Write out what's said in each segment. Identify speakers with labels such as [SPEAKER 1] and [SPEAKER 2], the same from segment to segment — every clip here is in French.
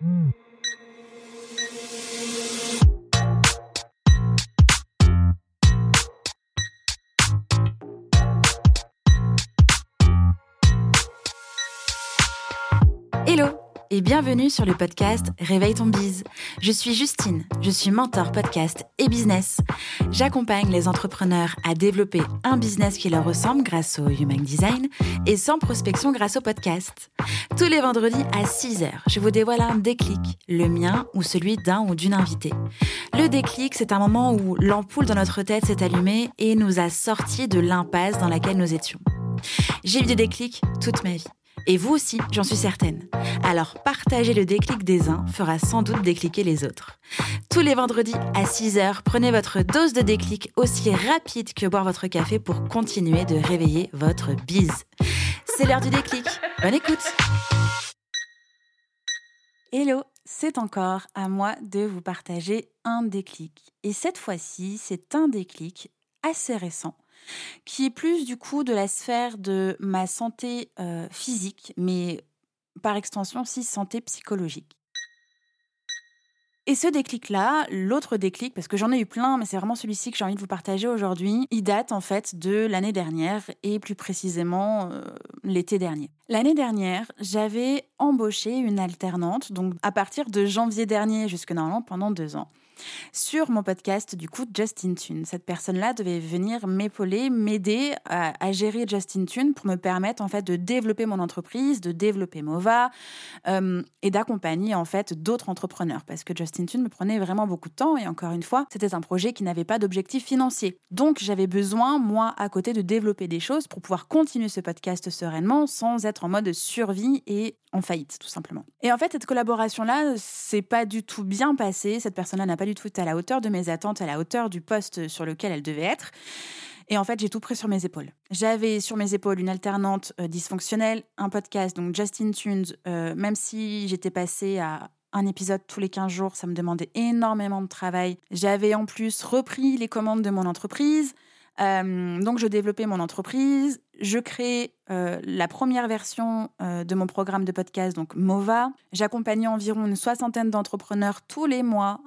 [SPEAKER 1] Hello et bienvenue sur le podcast Réveille ton bise. Je suis Justine, je suis mentor podcast et business. J'accompagne les entrepreneurs à développer un business qui leur ressemble grâce au Human Design et sans prospection grâce au podcast. Tous les vendredis à 6h, je vous dévoile un déclic, le mien ou celui d'un ou d'une invitée. Le déclic, c'est un moment où l'ampoule dans notre tête s'est allumée et nous a sortis de l'impasse dans laquelle nous étions. J'ai eu des déclics toute ma vie. Et vous aussi, j'en suis certaine. Alors partager le déclic des uns fera sans doute décliquer les autres. Tous les vendredis à 6h, prenez votre dose de déclic aussi rapide que boire votre café pour continuer de réveiller votre bise. C'est l'heure du déclic. Bonne écoute Hello, c'est encore à moi de vous partager un déclic. Et cette fois-ci, c'est un déclic assez récent qui est plus du coup de la sphère de ma santé euh, physique, mais par extension aussi santé psychologique. Et ce déclic-là, l'autre déclic, parce que j'en ai eu plein, mais c'est vraiment celui-ci que j'ai envie de vous partager aujourd'hui, il date en fait de l'année dernière et plus précisément euh, l'été dernier. L'année dernière, j'avais embauché une alternante, donc à partir de janvier dernier jusque normalement pendant deux ans sur mon podcast du coup Justin Tune. Cette personne-là devait venir m'épauler, m'aider à, gérer Justin Tune pour me permettre en fait de développer mon entreprise, de développer Mova euh, et d'accompagner en fait d'autres entrepreneurs parce que Justin Tune me prenait vraiment beaucoup de temps et encore une fois, c'était un projet qui n'avait pas d'objectif financier. Donc j'avais besoin moi à côté de développer des choses pour pouvoir continuer ce podcast sereinement sans être en mode survie et en faillite, tout simplement. Et en fait, cette collaboration-là, c'est pas du tout bien passé. Cette personne-là n'a pas du tout été à la hauteur de mes attentes, à la hauteur du poste sur lequel elle devait être. Et en fait, j'ai tout pris sur mes épaules. J'avais sur mes épaules une alternante euh, dysfonctionnelle, un podcast, donc Justin Tunes, euh, même si j'étais passée à un épisode tous les 15 jours, ça me demandait énormément de travail. J'avais en plus repris les commandes de mon entreprise. Euh, donc, je développais mon entreprise. Je crée euh, la première version euh, de mon programme de podcast, donc MOVA. J'accompagnais environ une soixantaine d'entrepreneurs tous les mois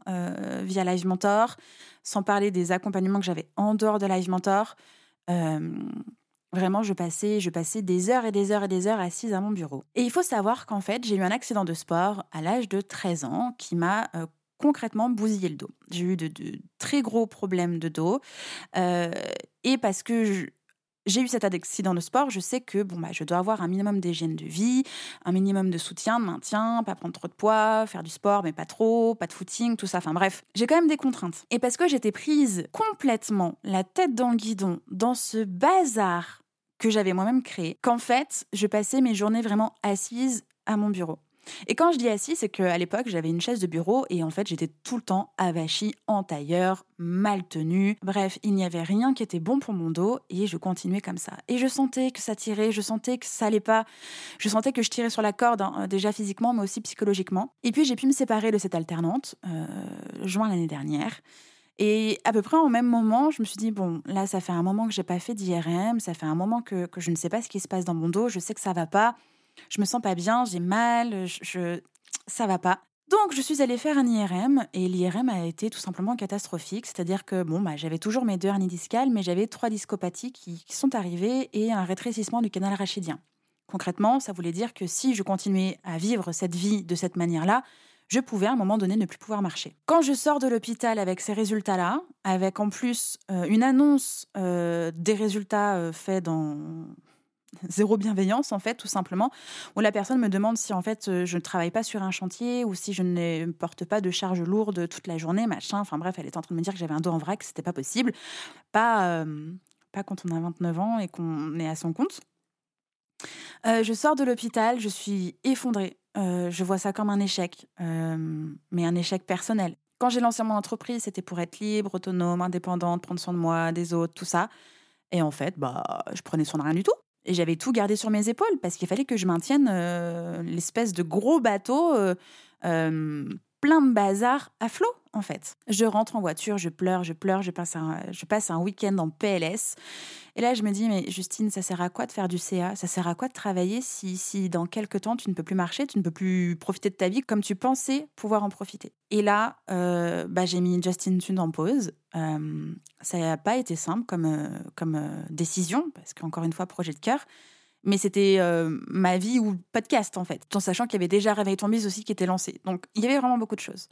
[SPEAKER 1] via Live Mentor, sans parler des accompagnements que j'avais en dehors de Live Mentor. Vraiment, je passais, je passais des heures et des heures et des heures assise à mon bureau. Et il faut savoir qu'en fait, j'ai eu un accident de sport à l'âge de 13 ans qui m'a concrètement bousiller le dos. J'ai eu de, très gros problèmes de dos. Euh, et parce que j'ai eu cet accident de sport, je sais que bon, bah, je dois avoir un minimum d'hygiène de vie, un minimum de soutien, de maintien, pas prendre trop de poids, faire du sport, mais pas trop, pas de footing, tout ça. Enfin bref, j'ai quand même des contraintes. Et parce que j'étais prise complètement la tête dans le guidon dans ce bazar que j'avais moi-même créé, qu'en fait, je passais mes journées vraiment assises à mon bureau. Et quand je dis assis, c'est qu'à l'époque, j'avais une chaise de bureau et en fait, j'étais tout le temps avachie en tailleur, mal tenue. Bref, il n'y avait rien qui était bon pour mon dos et je continuais comme ça. Et je sentais que ça tirait, je sentais que ça allait pas. Je sentais que je tirais sur la corde, hein, déjà physiquement, mais aussi psychologiquement. Et puis, j'ai pu me séparer de cette alternante, euh, juin l'année dernière. Et à peu près au même moment, je me suis dit, bon, là, ça fait un moment que j'ai pas fait d'IRM, ça fait un moment que, que je ne sais pas ce qui se passe dans mon dos, je sais que ça va pas je me sens pas bien, j'ai mal, je, ça va pas. Donc, je suis allée faire un IRM et l'IRM a été tout simplement catastrophique. C'est-à-dire que bon, bah, j'avais toujours mes deux hernies discales, mais j'avais trois discopathies qui, sont arrivées et un rétrécissement du canal rachidien. Concrètement, ça voulait dire que si je continuais à vivre cette vie de cette manière-là, je pouvais à un moment donné ne plus pouvoir marcher. Quand je sors de l'hôpital avec ces résultats-là, avec en plus euh, une annonce euh, des résultats euh, faits dans zéro bienveillance en fait tout simplement où la personne me demande si en fait euh, je ne travaille pas sur un chantier ou si je ne porte pas de charge lourde toute la journée machin. Enfin bref elle est en train de me dire que j'avais un dos en vrac c'était pas possible. Pas euh, pas quand on a 29 ans et qu'on est à son compte. Euh, je sors de l'hôpital je suis effondrée. Je vois ça comme un échec mais un échec personnel. Quand j'ai lancé mon entreprise c'était pour être libre autonome indépendante prendre soin de moi des autres tout ça. Et en fait bah je prenais soin de rien du tout et j'avais tout gardé sur mes épaules parce qu'il fallait que je maintienne euh, l'espèce de gros bateau euh, euh, plein de bazar à flot en fait. Je rentre en voiture, je pleure, je pleure, je passe un, je passe un week-end en PLS. Et là, je me dis, mais Justine, ça sert à quoi de faire du CA Ça sert à quoi de travailler si, si dans quelques temps, tu ne peux plus marcher, tu ne peux plus profiter de ta vie comme tu pensais pouvoir en profiter? Et là, euh, bah, j'ai mis Justine Tune en pause. Euh, ça n'a pas été simple comme, euh, comme décision, parce qu'encore une fois, projet de cœur mais c'était euh, ma vie ou podcast en fait, en sachant qu'il y avait déjà Réveil ton bise aussi qui était lancé. Donc il y avait vraiment beaucoup de choses.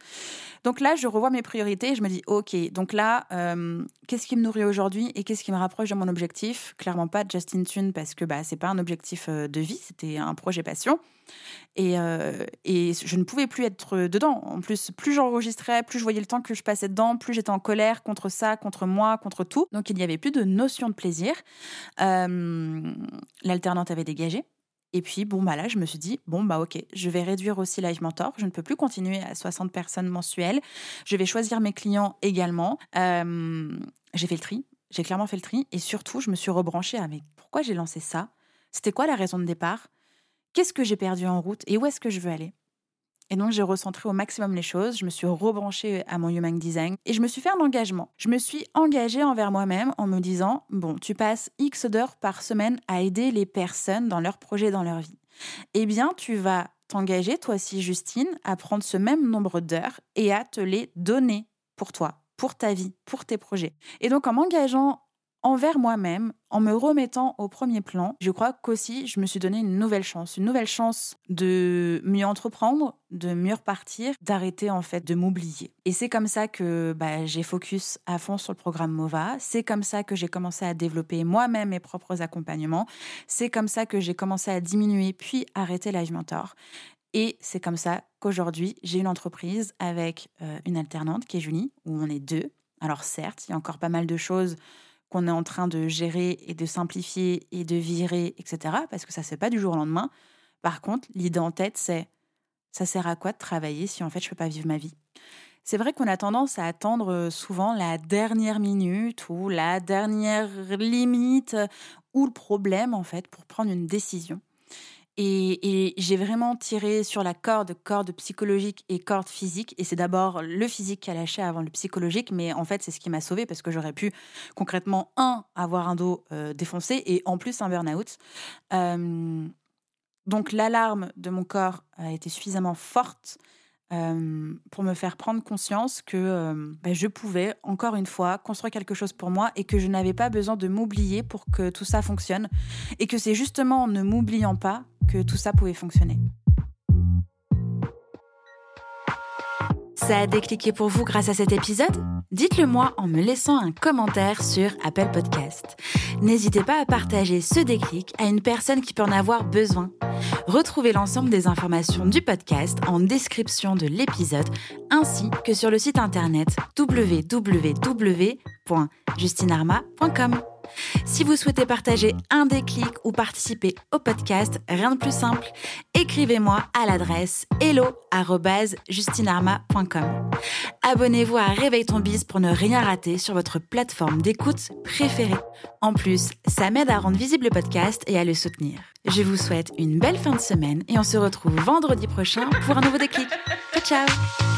[SPEAKER 1] Donc là, je revois mes priorités et je me dis, ok, donc là, euh, qu'est-ce qui me nourrit aujourd'hui et qu'est-ce qui me rapproche de mon objectif? Clairement pas Justin Tune parce que bah, c'est pas un objectif euh, de vie, c'était un projet passion. Et, et, je ne pouvais plus être dedans. En plus, plus j'enregistrais, plus je voyais le temps que je passais dedans, plus j'étais en colère contre ça, contre moi, contre tout. Donc il n'y avait plus de notion de plaisir. Euh, l'alternante avait dégagé. Et puis, bon, bah là, je me suis dit, bon, bah ok, je vais réduire aussi Live Mentor. Je ne peux plus continuer à 60 personnes mensuelles. Je vais choisir mes clients également. Euh, j'ai fait le tri. J'ai clairement fait le tri. Et surtout, je me suis rebranchée à mais pourquoi j'ai lancé ça? C'était quoi la raison de départ? Qu'est-ce que j'ai perdu en route? Et où est-ce que je veux aller? Et donc, j'ai recentré au maximum les choses. Je me suis rebranchée à mon Human Design et je me suis fait un engagement. Je me suis engagée envers moi-même en me disant Bon, tu passes X d'heures par semaine à aider les personnes dans leurs projets, dans leur vie. Eh bien, tu vas t'engager, toi aussi, Justine, à prendre ce même nombre d'heures et à te les donner pour toi, pour ta vie, pour tes projets. Et donc, en m'engageant envers moi-même, en me remettant au premier plan, je crois qu'aussi je me suis donné une nouvelle chance, une nouvelle chance de mieux entreprendre, de mieux repartir, d'arrêter en fait de m'oublier. Et c'est comme ça que bah, j'ai focus à fond sur le programme MOVA, c'est comme ça que j'ai commencé à développer moi-même mes propres accompagnements, c'est comme ça que j'ai commencé à diminuer puis arrêter Live Mentor. Et c'est comme ça qu'aujourd'hui, j'ai une entreprise avec euh, une alternante qui est Julie, où on est deux. Alors certes, il y a encore pas mal de choses qu'on est en train de gérer et de simplifier et de virer, etc. Parce que ça fait pas du jour au lendemain. Par contre, l'idée en tête, c'est ça sert à quoi de travailler si en fait je peux pas vivre ma vie? C'est vrai qu'on a tendance à attendre euh, souvent la dernière minute ou la dernière limite ou le problème en fait pour prendre une décision. Et, j'ai vraiment tiré sur la corde, corde psychologique et corde physique. Et c'est d'abord le physique qui a lâché avant le psychologique. Mais en fait, c'est ce qui m'a sauvé parce que j'aurais pu concrètement, un, avoir un dos euh, défoncé et en plus un burn-out. Euh, donc l'alarme de mon corps a été suffisamment forte euh, pour me faire prendre conscience que bah, je pouvais, encore une fois, construire quelque chose pour moi et que je n'avais pas besoin de m'oublier pour que tout ça fonctionne. Et que c'est justement en ne m'oubliant pas que tout ça pouvait fonctionner. Ça a décliqué pour vous grâce à cet épisode? Dites-le moi en me laissant un commentaire sur Apple Podcast. N'hésitez pas à partager ce déclic à une personne qui peut en avoir besoin. Retrouvez l'ensemble des informations du podcast en description de l'épisode ainsi que sur le site internet www.justinarma.com. Si vous souhaitez partager un déclic ou participer au podcast, rien de plus simple, écrivez-moi à l'adresse hello@justinarma.com. Abonnez-vous à Réveille ton bise pour ne rien rater sur votre plateforme d'écoute préférée. En plus, ça m'aide à rendre visible le podcast et à le soutenir. Je vous souhaite une belle fin de semaine et on se retrouve vendredi prochain pour un nouveau déclic. Ciao ciao